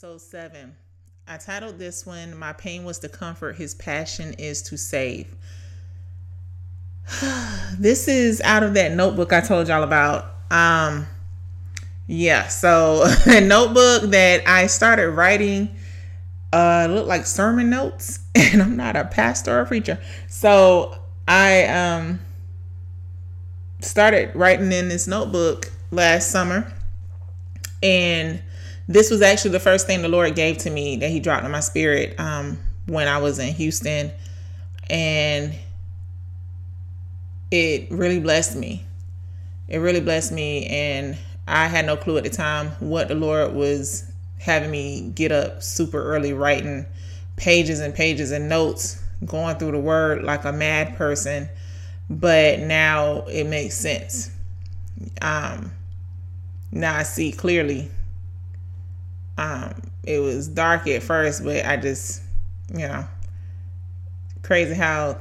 Season 1, Episode 7. I titled this one, My Pain Was to Comfort, His Passion is to Save. this is out of that notebook I told y'all about. Um, yeah, so a notebook that I started writing uh look like sermon notes and I'm not a pastor or preacher. So I um started writing in this notebook last summer and this was actually the first thing the Lord gave to me that He dropped in my spirit um, when I was in Houston, and it really blessed me. It really blessed me, and I had no clue at the time what the Lord was having me get up super early, writing pages and pages and notes, going through the Word like a mad person. But now it makes sense. Um, now I see clearly um, it was dark at first, but I just, you know, crazy how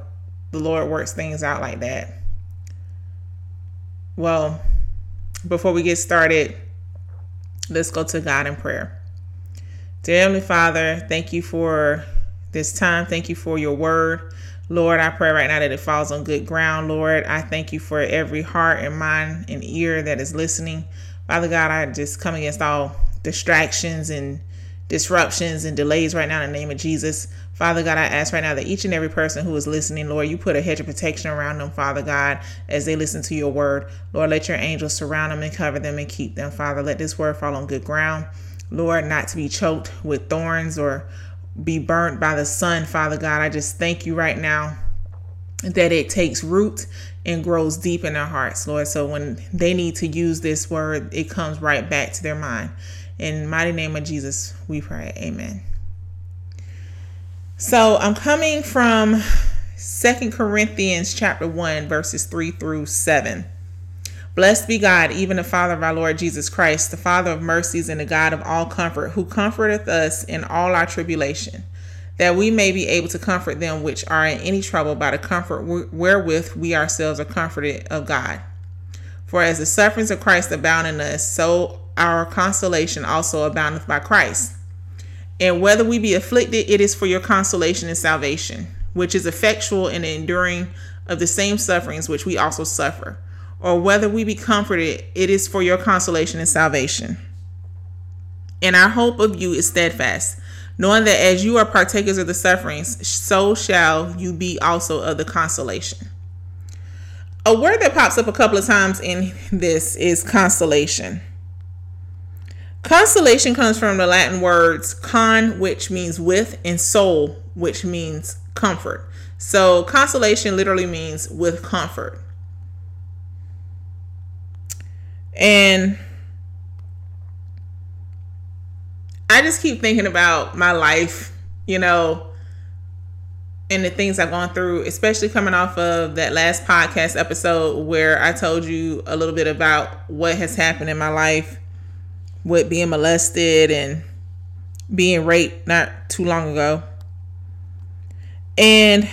the Lord works things out like that. Well, before we get started, let's go to God in prayer. Dear Heavenly Father, thank you for this time. Thank you for your word. Lord, I pray right now that it falls on good ground. Lord, I thank you for every heart and mind and ear that is listening. Father God, I just come against all distractions and disruptions and delays right now in the name of Jesus. Father God, I ask right now that each and every person who is listening, Lord, you put a hedge of protection around them, Father God, as they listen to your word. Lord, let your angels surround them and cover them and keep them, Father. Let this word fall on good ground. Lord, not to be choked with thorns or be burnt by the sun, Father God. I just thank you right now that it takes root and grows deep in their hearts, Lord. So when they need to use this word, it comes right back to their mind. In mighty name of Jesus, we pray. Amen. So I'm coming from Second Corinthians chapter 1, verses 3 through 7. Blessed be God, even the Father of our Lord Jesus Christ, the Father of mercies and the God of all comfort, who comforteth us in all our tribulation, that we may be able to comfort them which are in any trouble by the comfort wherewith we ourselves are comforted of God. For as the sufferings of Christ abound in us, so our consolation also aboundeth by Christ. And whether we be afflicted, it is for your consolation and salvation, which is effectual in the enduring of the same sufferings which we also suffer. Or whether we be comforted, it is for your consolation and salvation. And our hope of you is steadfast, knowing that as you are partakers of the sufferings, so shall you be also of the consolation. A word that pops up a couple of times in this is consolation. Consolation comes from the Latin words con, which means with, and sol, which means comfort. So, consolation literally means with comfort. And I just keep thinking about my life, you know, and the things I've gone through, especially coming off of that last podcast episode where I told you a little bit about what has happened in my life with being molested and being raped not too long ago. And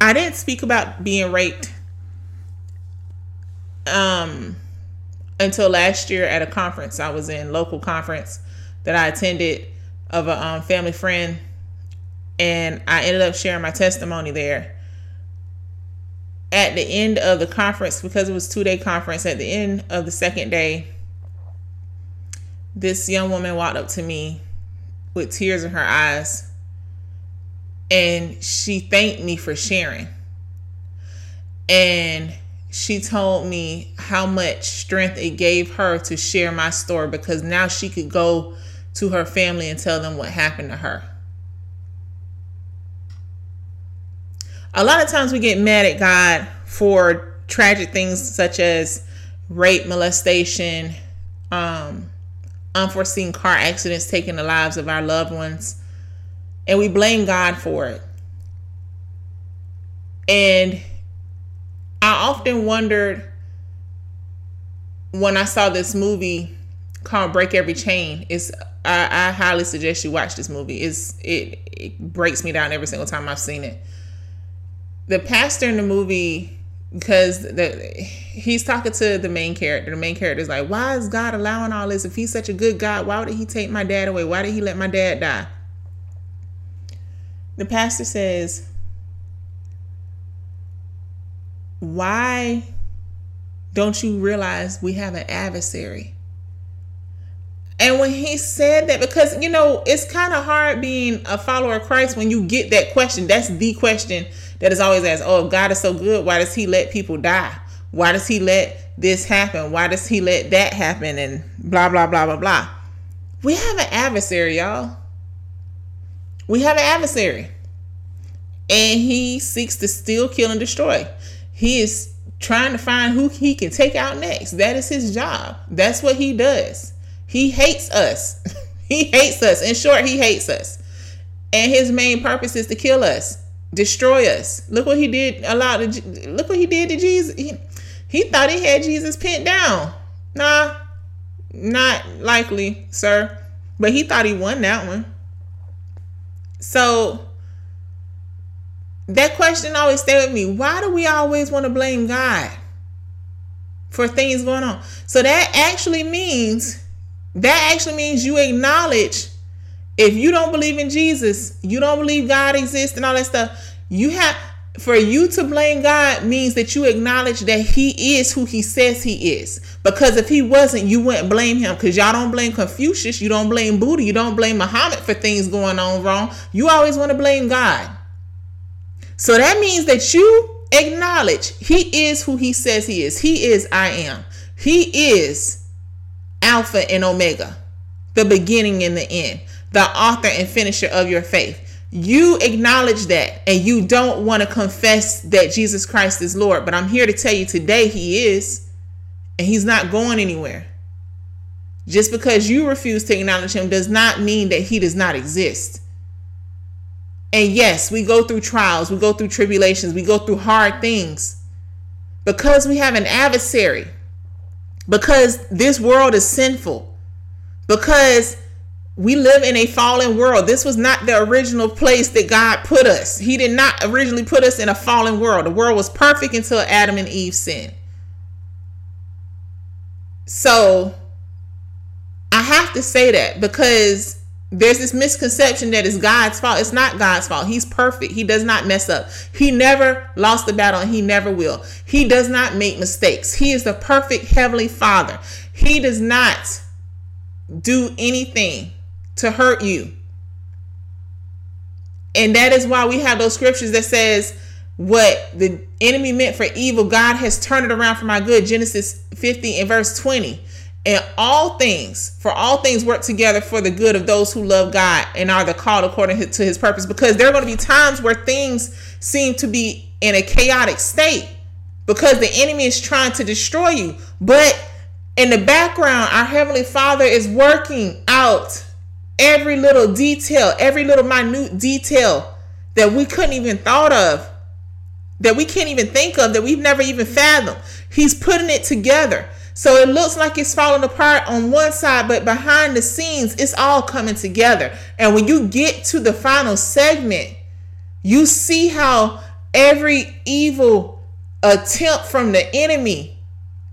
I didn't speak about being raped um until last year at a conference I was in, local conference that I attended of a um, family friend and I ended up sharing my testimony there. At the end of the conference, because it was two day conference, at the end of the second day, this young woman walked up to me with tears in her eyes and she thanked me for sharing. And she told me how much strength it gave her to share my story because now she could go to her family and tell them what happened to her. A lot of times we get mad at God for tragic things such as rape, molestation, um, unforeseen car accidents taking the lives of our loved ones, and we blame God for it. And I often wondered when I saw this movie called Break Every Chain. It's I, I highly suggest you watch this movie. It's it it breaks me down every single time I've seen it. The pastor in the movie because the he's talking to the main character. The main character is like, why is God allowing all this? If he's such a good God, why did he take my dad away? Why did he let my dad die? The pastor says, why don't you realize we have an adversary? And when he said that, because you know, it's kind of hard being a follower of Christ when you get that question. That's the question that is always asked. Oh, God is so good. Why does he let people die? Why does he let this happen? Why does he let that happen? And blah, blah, blah, blah, blah. We have an adversary, y'all. We have an adversary. And he seeks to steal, kill, and destroy. He is trying to find who he can take out next. That is his job. That's what he does. He hates us. he hates us. In short, he hates us. And his main purpose is to kill us destroy us. Look what he did. A lot of look what he did to Jesus. He, he thought he had Jesus pinned down. Nah, not likely, sir. But he thought he won that one. So that question always stay with me. Why do we always want to blame God for things going on? So that actually means that actually means you acknowledge if you don't believe in Jesus, you don't believe God exists and all that stuff, you have for you to blame God means that you acknowledge that he is who he says he is. Because if he wasn't, you wouldn't blame him. Because y'all don't blame Confucius, you don't blame Buddha, you don't blame Muhammad for things going on wrong. You always want to blame God. So that means that you acknowledge he is who he says he is. He is I am. He is Alpha and Omega, the beginning and the end the author and finisher of your faith. You acknowledge that and you don't want to confess that Jesus Christ is Lord. But I'm here to tell you today he is, and he's not going anywhere. Just because you refuse to acknowledge him does not mean that he does not exist. And yes, we go through trials, we go through tribulations, we go through hard things because we have an adversary, because this world is sinful, because we live in a fallen world. This was not the original place that God put us. He did not originally put us in a fallen world. The world was perfect until Adam and Eve sinned. So I have to say that because there's this misconception that it's God's fault. It's not God's fault. He's perfect. He does not mess up. He never lost the battle and he never will. He does not make mistakes. He is the perfect heavenly father. He does not do anything to hurt you. And that is why we have those scriptures that says what the enemy meant for evil, God has turned it around for my good. Genesis 50 and verse 20. And all things, for all things work together for the good of those who love God and are the called according to his purpose. Because there are going to be times where things seem to be in a chaotic state because the enemy is trying to destroy you. But in the background, our Heavenly Father is working out every little detail, every little minute detail that we couldn't even thought of, that we can't even think of, that we've never even fathomed. He's putting it together. So it looks like it's falling apart on one side, but behind the scenes, it's all coming together. And when you get to the final segment, you see how every evil attempt from the enemy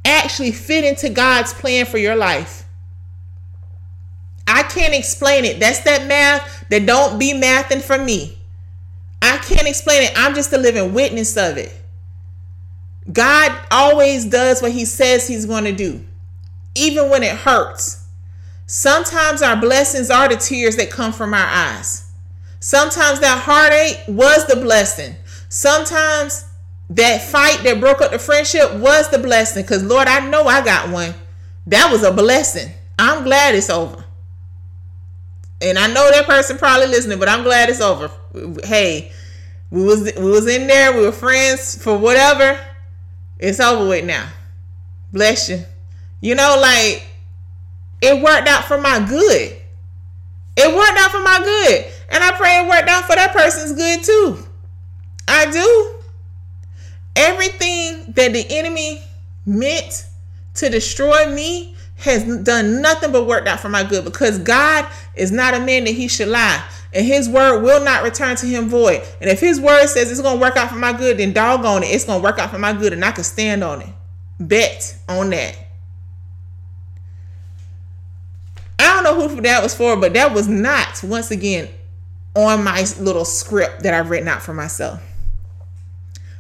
actually fit into God's plan for your life. I can't explain it. That's that math that don't be mathing for me. I can't explain it. I'm just a living witness of it. God always does what he says he's going to do, even when it hurts. Sometimes our blessings are the tears that come from our eyes. Sometimes that heartache was the blessing. Sometimes that fight that broke up the friendship was the blessing because, Lord, I know I got one. That was a blessing. I'm glad it's over and I know that person probably listening, but I'm glad it's over. Hey, we was we was in there, we were friends for whatever. It's over with now. Bless you. You know, like it worked out for my good. It worked out for my good. And I pray it worked out for that person's good too. I do. Everything that the enemy meant to destroy me, has done nothing but worked out for my good because God is not a man that he should lie. And his word will not return to him void. And if his word says it's gonna work out for my good, then doggone it, it's gonna work out for my good, and I can stand on it. Bet on that. I don't know who that was for, but that was not once again on my little script that I've written out for myself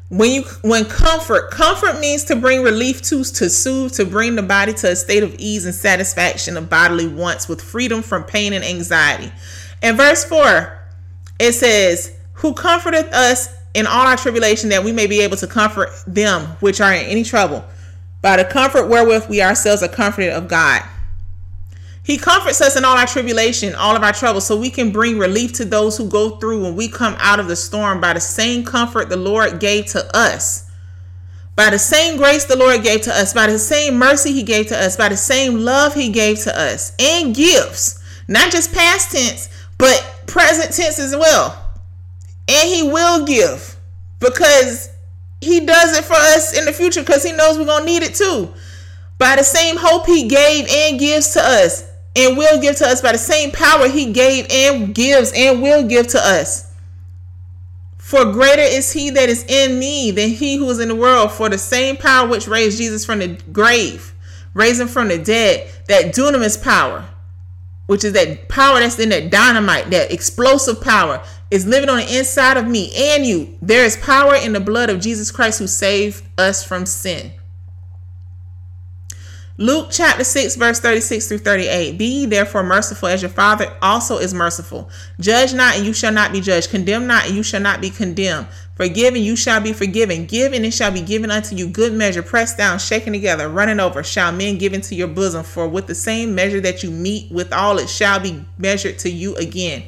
when you when comfort comfort means to bring relief to to soothe to bring the body to a state of ease and satisfaction of bodily wants with freedom from pain and anxiety. In verse 4 it says who comforteth us in all our tribulation that we may be able to comfort them which are in any trouble. By the comfort wherewith we ourselves are comforted of god he comforts us in all our tribulation, all of our troubles, so we can bring relief to those who go through when we come out of the storm by the same comfort the Lord gave to us. By the same grace the Lord gave to us, by the same mercy He gave to us, by the same love He gave to us, and gifts, not just past tense, but present tense as well. And He will give because He does it for us in the future because He knows we're going to need it too. By the same hope He gave and gives to us, and will give to us by the same power he gave and gives and will give to us. For greater is he that is in me than he who is in the world. For the same power which raised Jesus from the grave, raised him from the dead, that dunamis power, which is that power that's in that dynamite, that explosive power, is living on the inside of me and you. There is power in the blood of Jesus Christ who saved us from sin. Luke chapter 6, verse 36 through 38. Be ye therefore merciful as your Father also is merciful. Judge not, and you shall not be judged. Condemn not, and you shall not be condemned. Forgive, and you shall be forgiven. Give, and it shall be given unto you good measure, pressed down, shaken together, running over, shall men give into your bosom. For with the same measure that you meet withal, it shall be measured to you again.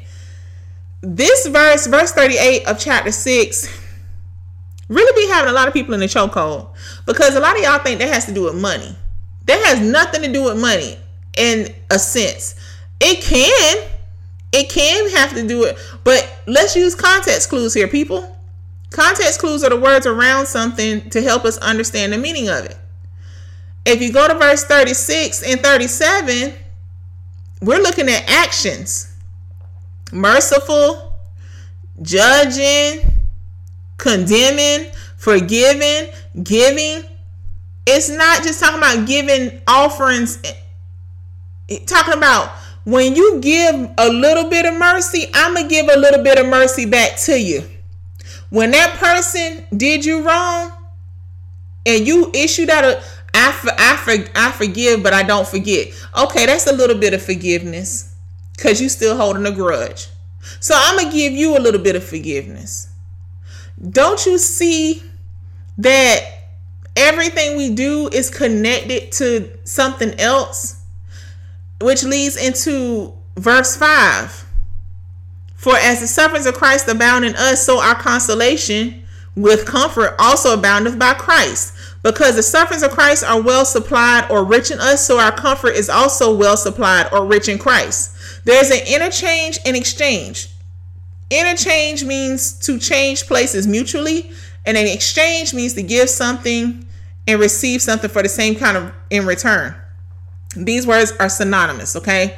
This verse, verse 38 of chapter 6, really be having a lot of people in the chokehold because a lot of y'all think that has to do with money. That has nothing to do with money in a sense. It can. It can have to do it, but let's use context clues here, people. Context clues are the words around something to help us understand the meaning of it. If you go to verse 36 and 37, we're looking at actions merciful, judging, condemning, forgiving, giving, it's not just talking about giving offerings, eh, eh, talking about when you give a little bit of mercy, I'm going to give a little bit of mercy back to you. When that person did you wrong and you issued out a, I, for, I, for, I forgive, but I don't forget. Okay, that's a little bit of forgiveness because you still holding a grudge. So I'm going to give you a little bit of forgiveness. Don't you see that everything we do is connected to something else, which leads into verse 5. For as the sufferings of Christ abound in us, so our consolation with comfort also aboundeth by Christ. Because the sufferings of Christ are well supplied or rich in us, so our comfort is also well supplied or rich in Christ. There's an interchange and exchange. Interchange means to change places mutually, and an exchange means to give something and receive something for the same kind of in return. These words are synonymous, okay?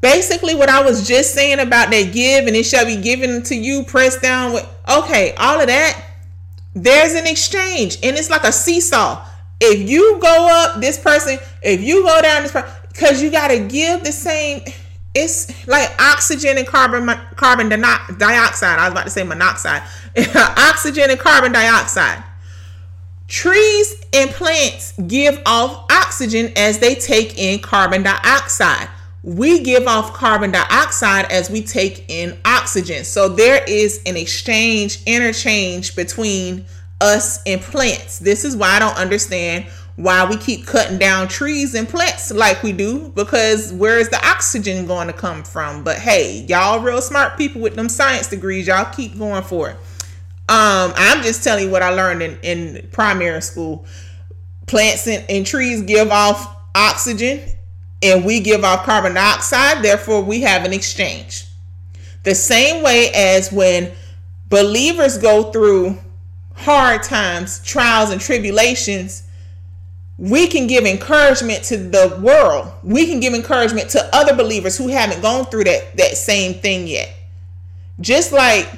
Basically, what I was just saying about that give and it shall be given to you, pressed down with okay, all of that. There's an exchange, and it's like a seesaw. If you go up, this person, if you go down, this person, because you got to give the same it's like oxygen and carbon carbon dioxide. I was about to say monoxide. oxygen and carbon dioxide. Trees and plants give off oxygen as they take in carbon dioxide. We give off carbon dioxide as we take in oxygen. So there is an exchange, interchange between us and plants. This is why I don't understand why we keep cutting down trees and plants like we do because where is the oxygen going to come from? But hey, y'all real smart people with them science degrees, y'all keep going for it. Um, I'm just telling you what I learned in, in primary school. Plants and, and trees give off oxygen and we give off carbon dioxide, therefore we have an exchange. The same way as when believers go through hard times, trials, and tribulations, we can give encouragement to the world. We can give encouragement to other believers who haven't gone through that that same thing yet. Just like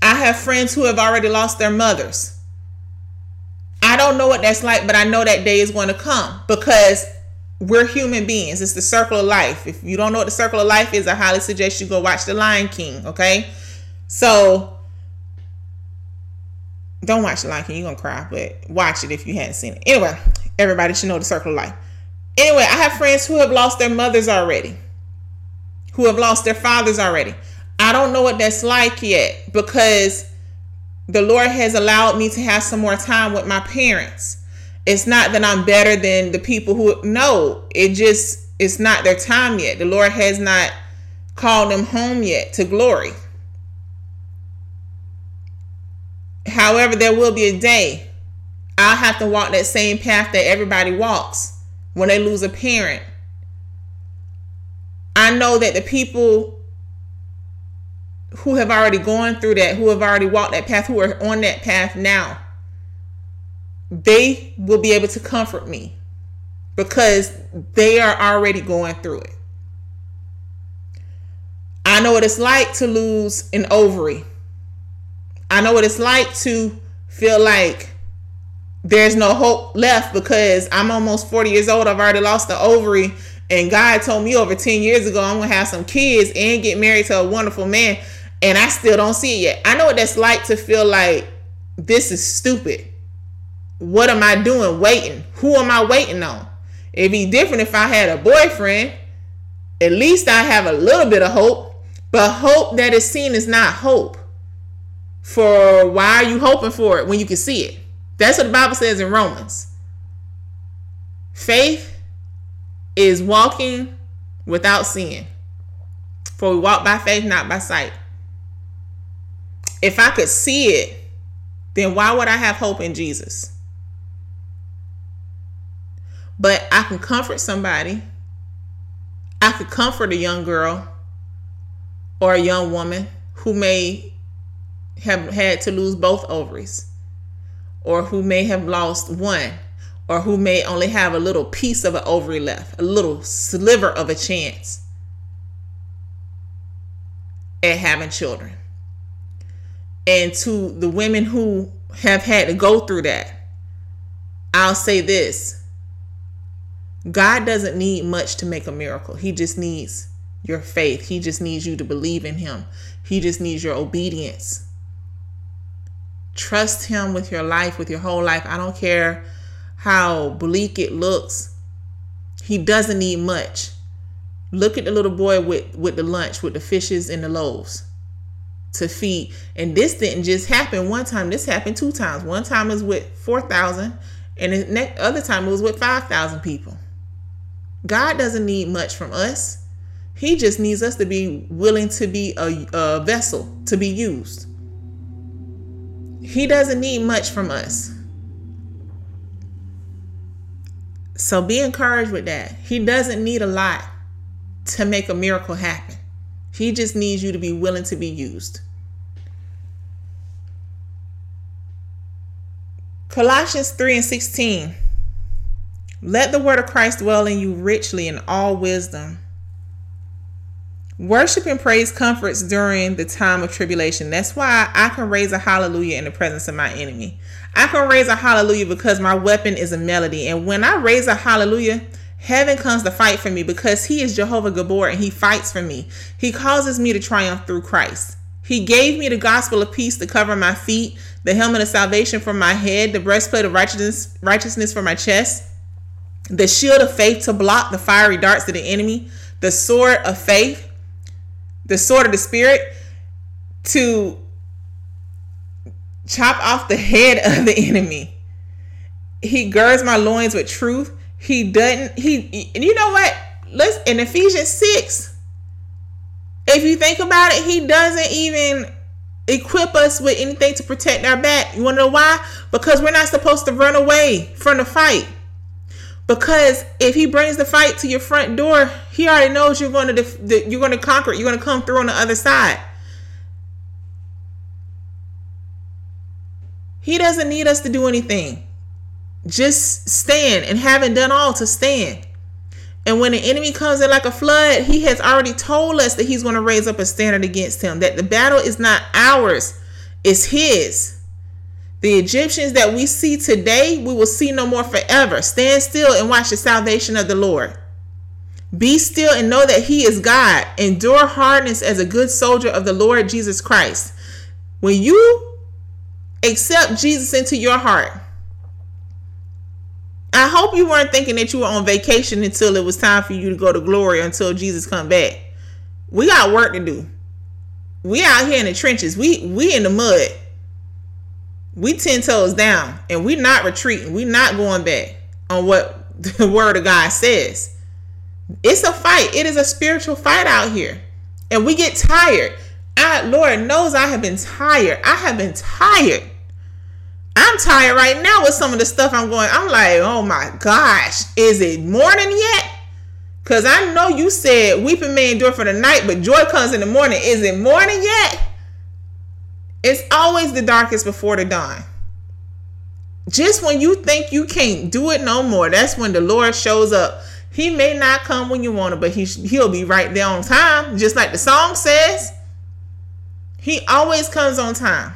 I have friends who have already lost their mothers. I don't know what that's like, but I know that day is going to come because we're human beings. It's the circle of life. If you don't know what the circle of life is, I highly suggest you go watch The Lion King, okay? So don't watch The Lion King, you're gonna cry, but watch it if you hadn't seen it. Anyway, everybody should know the circle of life. Anyway, I have friends who have lost their mothers already, who have lost their fathers already. I don't know what that's like yet because the Lord has allowed me to have some more time with my parents. It's not that I'm better than the people who no, it just it's not their time yet. The Lord has not called them home yet to glory. However, there will be a day I'll have to walk that same path that everybody walks when they lose a parent. I know that the people who have already gone through that, who have already walked that path, who are on that path now, they will be able to comfort me because they are already going through it. I know what it's like to lose an ovary. I know what it's like to feel like there's no hope left because I'm almost 40 years old. I've already lost the ovary. And God told me over 10 years ago I'm going to have some kids and get married to a wonderful man. And I still don't see it yet. I know what that's like to feel like this is stupid. What am I doing waiting? Who am I waiting on? It'd be different if I had a boyfriend. At least I have a little bit of hope. But hope that is seen is not hope. For why are you hoping for it when you can see it? That's what the Bible says in Romans. Faith is walking without seeing. For we walk by faith, not by sight. If I could see it, then why would I have hope in Jesus? But I can comfort somebody. I could comfort a young girl or a young woman who may have had to lose both ovaries or who may have lost one or who may only have a little piece of an ovary left, a little sliver of a chance at having children. And to the women who have had to go through that, I'll say this God doesn't need much to make a miracle. He just needs your faith. He just needs you to believe in Him. He just needs your obedience. Trust Him with your life, with your whole life. I don't care how bleak it looks. He doesn't need much. Look at the little boy with, with the lunch, with the fishes and the loaves to feed. And this didn't just happen one time. This happened two times. One time was with 4,000 and the next other time it was with 5,000 people. God doesn't need much from us. He just needs us to be willing to be a, a vessel to be used. He doesn't need much from us. So be encouraged with that. He doesn't need a lot to make a miracle happen. He just needs you to be willing to be used. Colossians 3 and 16. Let the word of Christ dwell in you richly in all wisdom Worship and praise comforts during the time of tribulation. That's why I can raise a hallelujah in the presence of my enemy. I can raise a hallelujah because my weapon is a melody. And when I raise a hallelujah, heaven comes to fight for me because he is Jehovah Gibbor and he fights for me. He causes me to triumph through Christ. He gave me the gospel of peace to cover my feet, the helmet of salvation for my head, the breastplate of righteousness, righteousness for my chest, the shield of faith to block the fiery darts of the enemy, the sword of faith the sword of the spirit to chop off the head of the enemy. He girds my loins with truth. He doesn't, he, and you know what? Let's, in Ephesians 6, if you think about it, he doesn't even equip us with anything to protect our back. You want to know why? Because we're not supposed to run away from the fight. Because if he brings the fight to your front door, he already knows you're going to def- you're going to conquer it. You're going to come through on the other side. He doesn't need us to do anything. just stand and having done all to stand. And when the enemy comes in like a flood, he has already told us that he's going to raise up a standard against him, that the battle is not ours, it's his. The Egyptians that we see today, we will see no more forever. Stand still and watch the salvation of the Lord. Be still and know that He is God. Endure hardness as a good soldier of the Lord Jesus Christ. When you accept Jesus into your heart, I hope you weren't thinking that you were on vacation until it was time for you to go to glory until Jesus come back. We got work to do. We out here in the trenches. We we in the mud. We ten toes down, and we're not retreating. We're not going back on what the word of God says. It's a fight. It is a spiritual fight out here, and we get tired. I, Lord knows I have been tired. I have been tired. I'm tired right now with some of the stuff I'm going. I'm like, oh my gosh, is it morning yet? Cause I know you said weeping may endure for the night, but joy comes in the morning. Is it morning yet? It's always the darkest before the dawn. Just when you think you can't do it no more, that's when the Lord shows up. He may not come when you want it, but he he'll be right there on time, just like the song says. He always comes on time.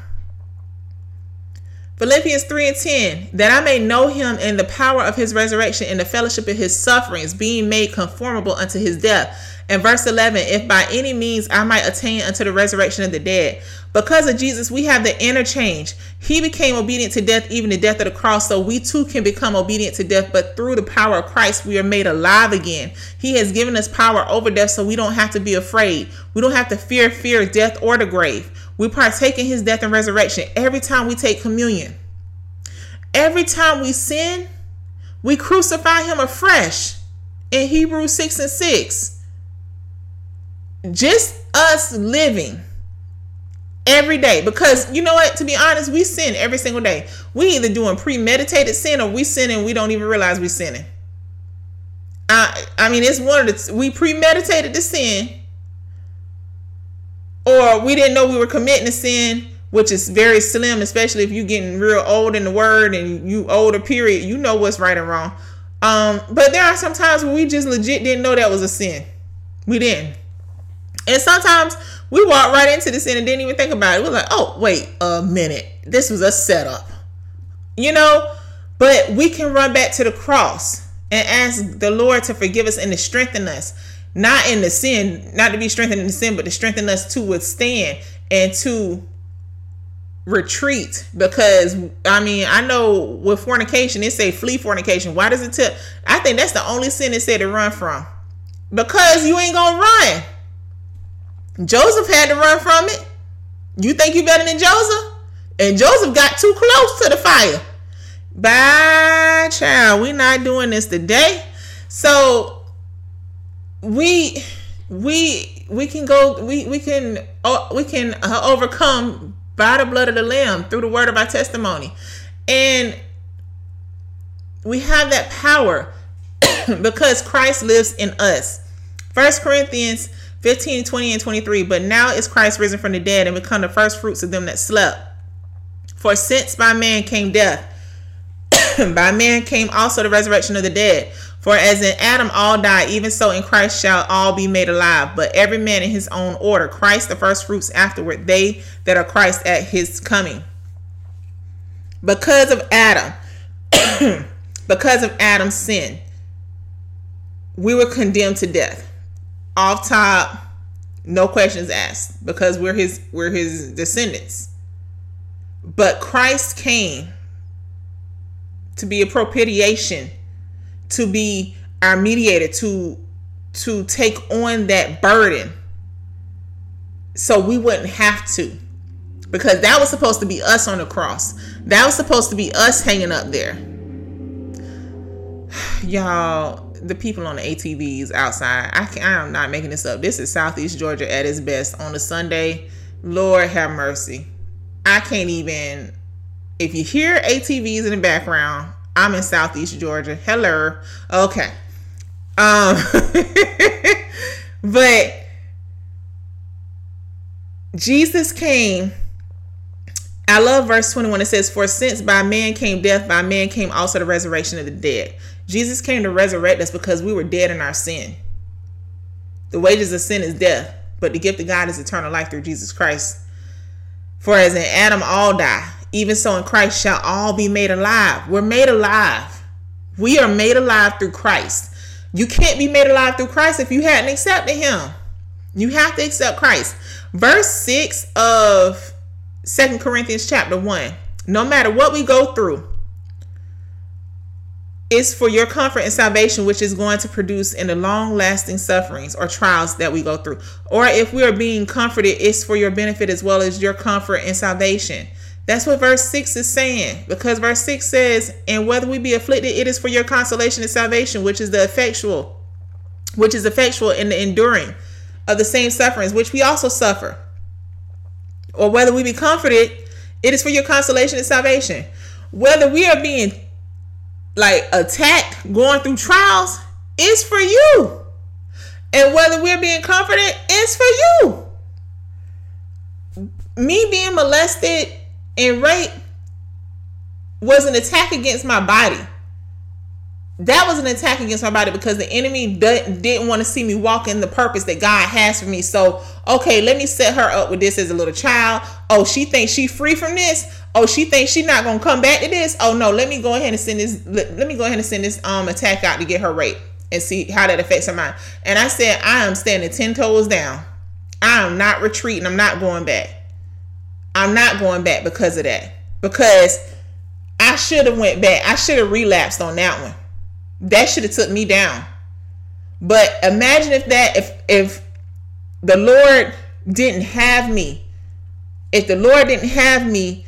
Philippians 3 and 10, that I may know him in the power of his resurrection and the fellowship of his sufferings, being made conformable unto his death. And verse 11, if by any means I might attain unto the resurrection of the dead. Because of Jesus, we have the interchange. He became obedient to death, even the death of the cross, so we too can become obedient to death. But through the power of Christ, we are made alive again. He has given us power over death, so we don't have to be afraid. We don't have to fear, fear death or the grave. We partake in his death and resurrection every time we take communion. Every time we sin, we crucify him afresh in Hebrews 6 and 6. Just us living every day because you know what to be honest we sin every single day we either doing premeditated sin or we sin and we don't even realize we're sinning i i mean it's one of the we premeditated the sin or we didn't know we were committing a sin, which is very slim, especially if you're getting real old in the word and you older period, you know what's right and wrong. Um, but there are some times where we just legit didn't know that was a sin. We didn't. And sometimes we walk right into the sin and didn't even think about it. We're like, oh, wait a minute. This was a setup. You know? But we can run back to the cross and ask the Lord to forgive us and to strengthen us not in the sin, not to be strengthened in the sin, but to strengthen us to withstand and to retreat. Because I mean, I know with fornication, it say flee fornication. Why does it tell? I think that's the only sin it said to run from. Because you ain't gonna run. Joseph had to run from it. You think you better than Joseph? And Joseph got too close to the fire. Bye, child. we not doing this today. So we we we can go we we can uh, we can uh, overcome by the blood of the lamb through the word of our testimony and we have that power because christ lives in us first corinthians 15 20 and 23 but now is christ risen from the dead and become the first fruits of them that slept for since by man came death by man came also the resurrection of the dead for as in Adam all die, even so in Christ shall all be made alive, but every man in his own order. Christ the first fruits afterward, they that are Christ at his coming. Because of Adam, because of Adam's sin, we were condemned to death. Off top, no questions asked, because we're his we're his descendants. But Christ came to be a propitiation to be our mediator to to take on that burden. So we wouldn't have to because that was supposed to be us on the cross. That was supposed to be us hanging up there. Y'all the people on the atvs outside I, can, I am not making this up this is southeast georgia at its best on a sunday lord have mercy i can't even if you hear atvs in the background I'm in Southeast Georgia. Hello. Okay. Um, but Jesus came I love verse 21. It says, For since by man came death, by man came also the resurrection of the dead. Jesus came to resurrect us because we were dead in our sin. The wages of sin is death, but the gift of God is eternal life through Jesus Christ. For as in Adam all die, even so in Christ shall all be made alive. We're made alive. We are made alive through Christ. You can't be made alive through Christ if you hadn't accepted Him. You have to accept Christ. Verse 6 of Second Corinthians chapter 1. No matter what we go through, it's for your comfort and salvation, which is going to produce in the long lasting sufferings or trials that we go through. Or if we are being comforted, it's for your benefit as well as your comfort and salvation. That's what verse 6 is saying. Because verse 6 says, And whether we be afflicted, it is for your consolation and salvation, which is the effectual, which is effectual in the enduring of the same sufferings, which we also suffer. Or whether we be comforted, it is for your consolation and salvation. Whether we are being like attacked, going through trials, is for you. And whether we're being comforted, is for you. Me being molested and raped was an attack against my body. That was an attack against my body because the enemy didn't want to see me walk in the purpose that God has for me. So, okay, let me set her up with this as a little child. Oh, she thinks she free from this. Oh, she thinks she's not gonna come back to this. Oh no, let me go ahead and send this. Let, let me go ahead and send this um attack out to get her raped and see how that affects her mind. And I said, I am standing ten toes down. I am not retreating. I'm not going back. I'm not going back because of that. Because I should have went back. I should have relapsed on that one. That should have took me down. But imagine if that if if the Lord didn't have me, if the Lord didn't have me,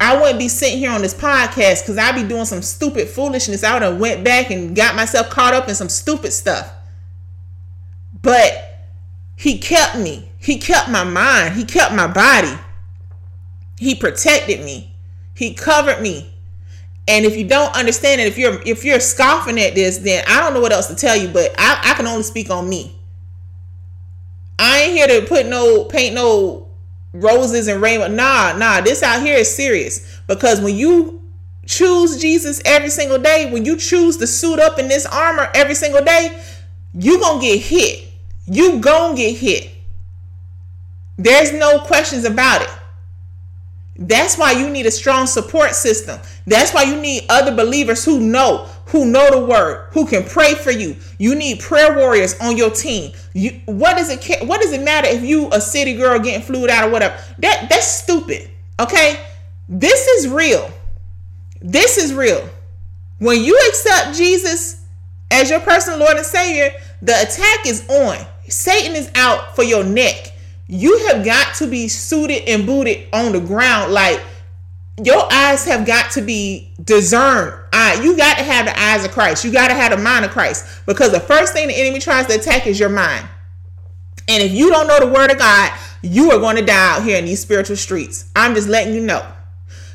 I wouldn't be sitting here on this podcast because I'd be doing some stupid foolishness. I would have went back and got myself caught up in some stupid stuff. But he kept me. He kept my mind. He kept my body. He protected me. He covered me. And if you don't understand it, if you're if you're scoffing at this, then I don't know what else to tell you, but I, I can only speak on me. I ain't here to put no paint no roses and rainbow. Nah, nah, this out here is serious. Because when you choose Jesus every single day, when you choose to suit up in this armor every single day, you gonna get hit. You gonna get hit. There's no questions about it. That's why you need a strong support system. That's why you need other believers who know, who know the word, who can pray for you. You need prayer warriors on your team. You what does it what does it matter if you a city girl getting flued out or whatever? That that's stupid. Okay? This is real. This is real. When you accept Jesus as your personal Lord and Savior, the attack is on. Satan is out for your neck you have got to be suited and booted on the ground. Like your eyes have got to be discerned. Uh, you got to have the eyes of Christ. You got to have the mind of Christ. Because the first thing the enemy tries to attack is your mind. And if you don't know the word of God, you are going to die out here in these spiritual streets. I'm just letting you know.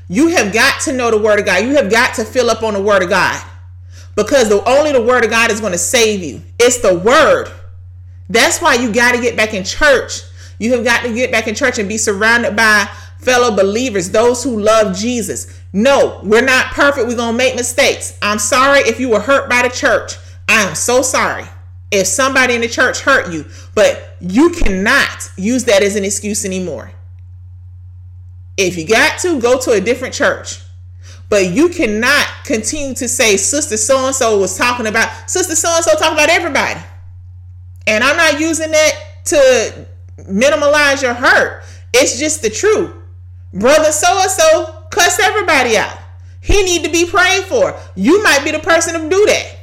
You have got to know the word of God. You have got to fill up on the word of God. Because the only the word of God is going to save you. It's the word. That's why you got to get back in church you have got to get back in church and be surrounded by fellow believers, those who love Jesus. No, we're not perfect. We're going to make mistakes. I'm sorry if you were hurt by the church. I am so sorry if somebody in the church hurt you, but you cannot use that as an excuse anymore. If you got to, go to a different church. But you cannot continue to say, Sister so and so was talking about, Sister so and so talking about everybody. And I'm not using that to minimize your hurt. It's just the truth. Brother so and so cussed everybody out. He need to be prayed for. You might be the person to do that.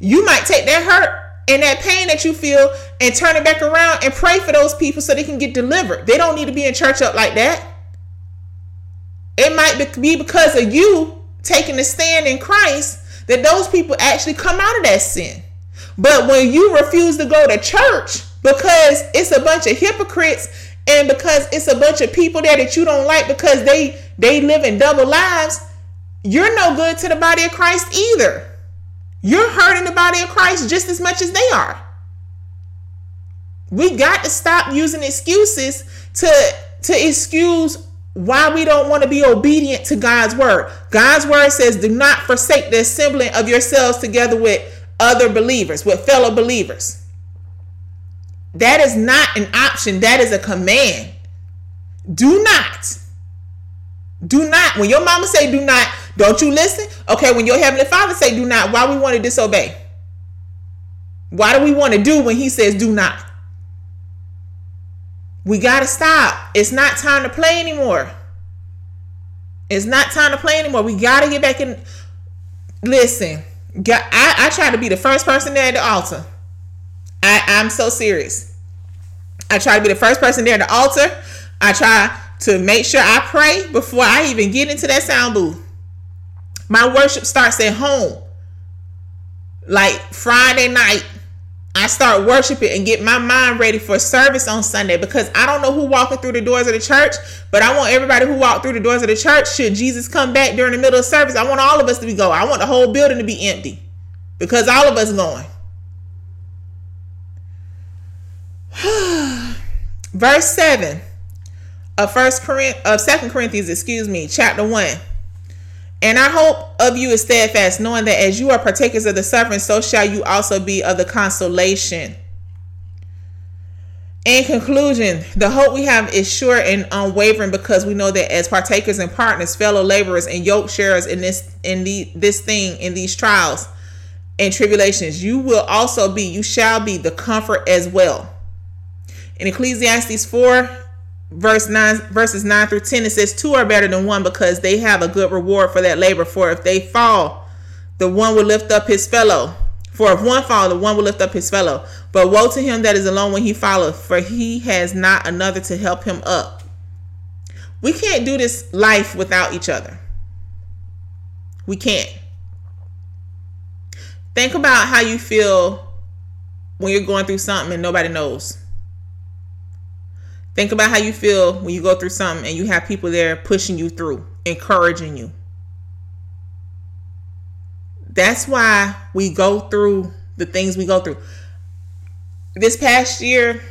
You might take that hurt and that pain that you feel and turn it back around and pray for those people so they can get delivered. They don't need to be in church up like that. It might be because of you taking a stand in Christ that those people actually come out of that sin. But when you refuse to go to church, because it's a bunch of hypocrites and because it's a bunch of people there that you don't like because they they live in double lives you're no good to the body of christ either you're hurting the body of christ just as much as they are we got to stop using excuses to to excuse why we don't want to be obedient to God's word. God's word says, do not forsake the assembling of yourselves together with other believers, with fellow believers. That is not an option, that is a command. Do not. Do not. When your mama say do not, don't you listen? Okay, when your heavenly father say do not, why we want to disobey? Why do we want to do when he says do not? We got to stop. It's not time to play anymore. It's not time to play anymore. We got to get back in. Listen, I, I try to be the first person there at the altar. I, I'm so serious. I try to be the first person there at the altar. I try to make sure I pray before I even get into that sound booth. My worship starts at home. Like Friday night, I start worshiping and get my mind ready for service on Sunday because I don't know who walking through the doors of the church, but I want everybody who walked through the doors of the church, should Jesus come back during the middle of service, I want all of us to be going. I want the whole building to be empty because all of us going. Verse 7 of First Corinthians of Second Corinthians, excuse me, chapter 1. And I hope of you is steadfast, knowing that as you are partakers of the suffering, so shall you also be of the consolation. In conclusion, the hope we have is sure and unwavering because we know that as partakers and partners, fellow laborers, and yoke sharers in this in the this thing in these trials and tribulations, you will also be, you shall be the comfort as well. In Ecclesiastes 4 verse 9 verses 9 through 10 it says two are better than one because they have a good reward for that labor. For if they fall the one will lift up his fellow. For if one fall the one will lift up his fellow. But woe to him that is alone when he falleth for he has not another to help him up. We can't do this life without each other. We can't. Think about how you feel when you're going through something and nobody knows Think about how you feel when you go through something and you have people there pushing you through, encouraging you. That's why we go through the things we go through. This past year,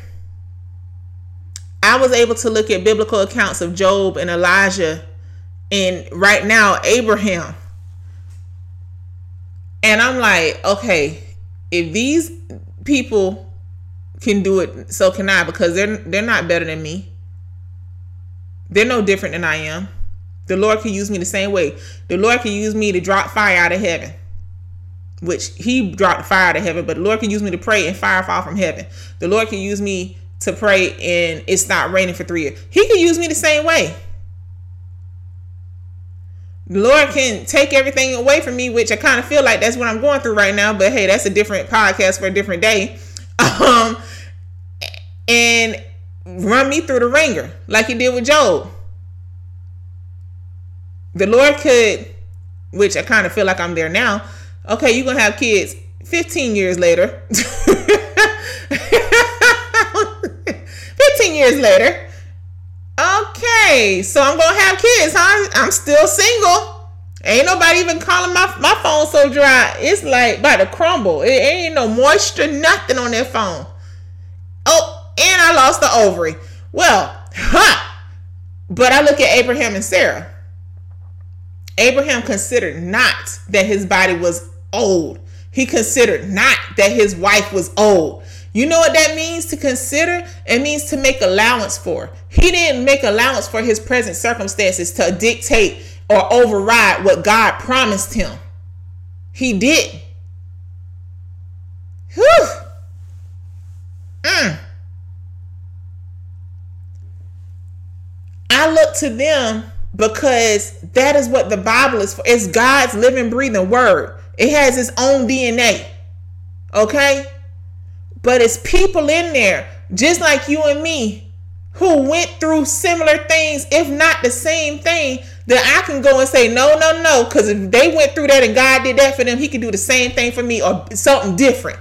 I was able to look at biblical accounts of Job and Elijah and right now Abraham. And I'm like, okay, if these people can do it, so can I because they're they're not better than me. They're no different than I am. The Lord can use me the same way. The Lord can use me to drop fire out of heaven. Which he dropped fire out of heaven, but the Lord can use me to pray and fire fall from heaven. The Lord can use me to pray and it's not raining for three years. He can use me the same way. The Lord can take everything away from me, which I kind of feel like that's what I'm going through right now. But hey, that's a different podcast for a different day. Um, and run me through the wringer like he did with Job. The Lord could, which I kind of feel like I'm there now. Okay, you're gonna have kids 15 years later. 15 years later. Okay, so I'm gonna have kids, huh? I'm still single. Ain't nobody even calling my my phone so dry. It's like about to crumble. It ain't no moisture, nothing on that phone. Oh, and I lost the ovary. Well, huh. But I look at Abraham and Sarah. Abraham considered not that his body was old. He considered not that his wife was old. You know what that means to consider? It means to make allowance for. He didn't make allowance for his present circumstances to dictate or override what God promised him. He did. Whew. I look to them because that is what the Bible is for. It's God's living, breathing word. It has its own DNA. Okay? But it's people in there, just like you and me, who went through similar things, if not the same thing, that I can go and say, no, no, no. Because if they went through that and God did that for them, He can do the same thing for me or something different.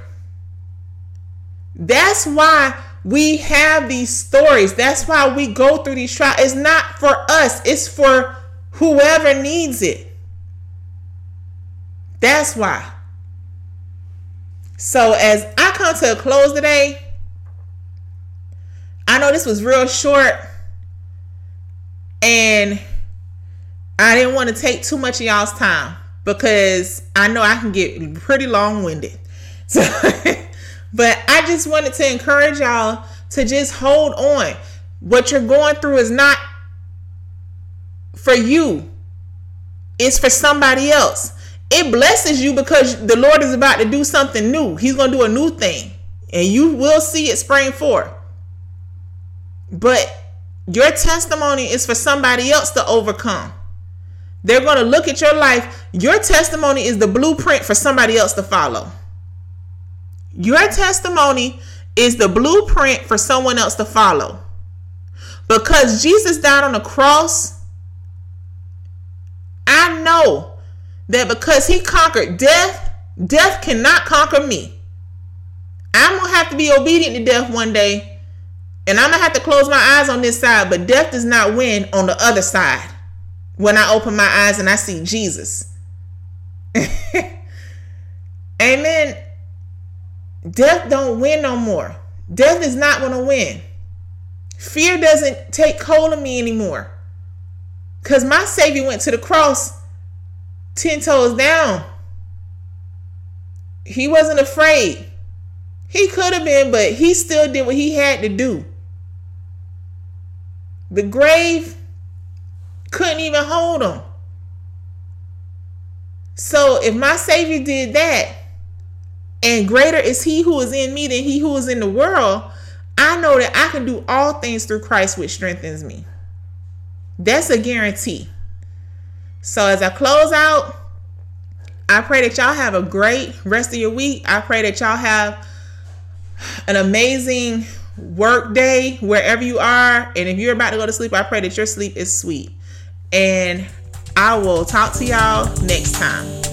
That's why we have these stories. That's why we go through these trials. It's not for us, it's for whoever needs it. That's why. So, as I come to a close today, I know this was real short. And I didn't want to take too much of y'all's time because I know I can get pretty long winded. So, but I just wanted to encourage y'all to just hold on. What you're going through is not for you, it's for somebody else. It blesses you because the Lord is about to do something new. He's going to do a new thing, and you will see it spring forth. But your testimony is for somebody else to overcome. They're going to look at your life. Your testimony is the blueprint for somebody else to follow. Your testimony is the blueprint for someone else to follow. Because Jesus died on the cross, I know that because he conquered death, death cannot conquer me. I'm going to have to be obedient to death one day. And I'm going to have to close my eyes on this side, but death does not win on the other side when I open my eyes and I see Jesus. Amen. Death don't win no more. Death is not going to win. Fear doesn't take hold of me anymore. Because my Savior went to the cross 10 toes down. He wasn't afraid. He could have been, but he still did what he had to do. The grave couldn't even hold him. So if my Savior did that, and greater is he who is in me than he who is in the world, I know that I can do all things through Christ, which strengthens me. That's a guarantee. So as I close out, I pray that y'all have a great rest of your week. I pray that y'all have an amazing work day wherever you are. And if you're about to go to sleep, I pray that your sleep is sweet. And I will talk to y'all next time.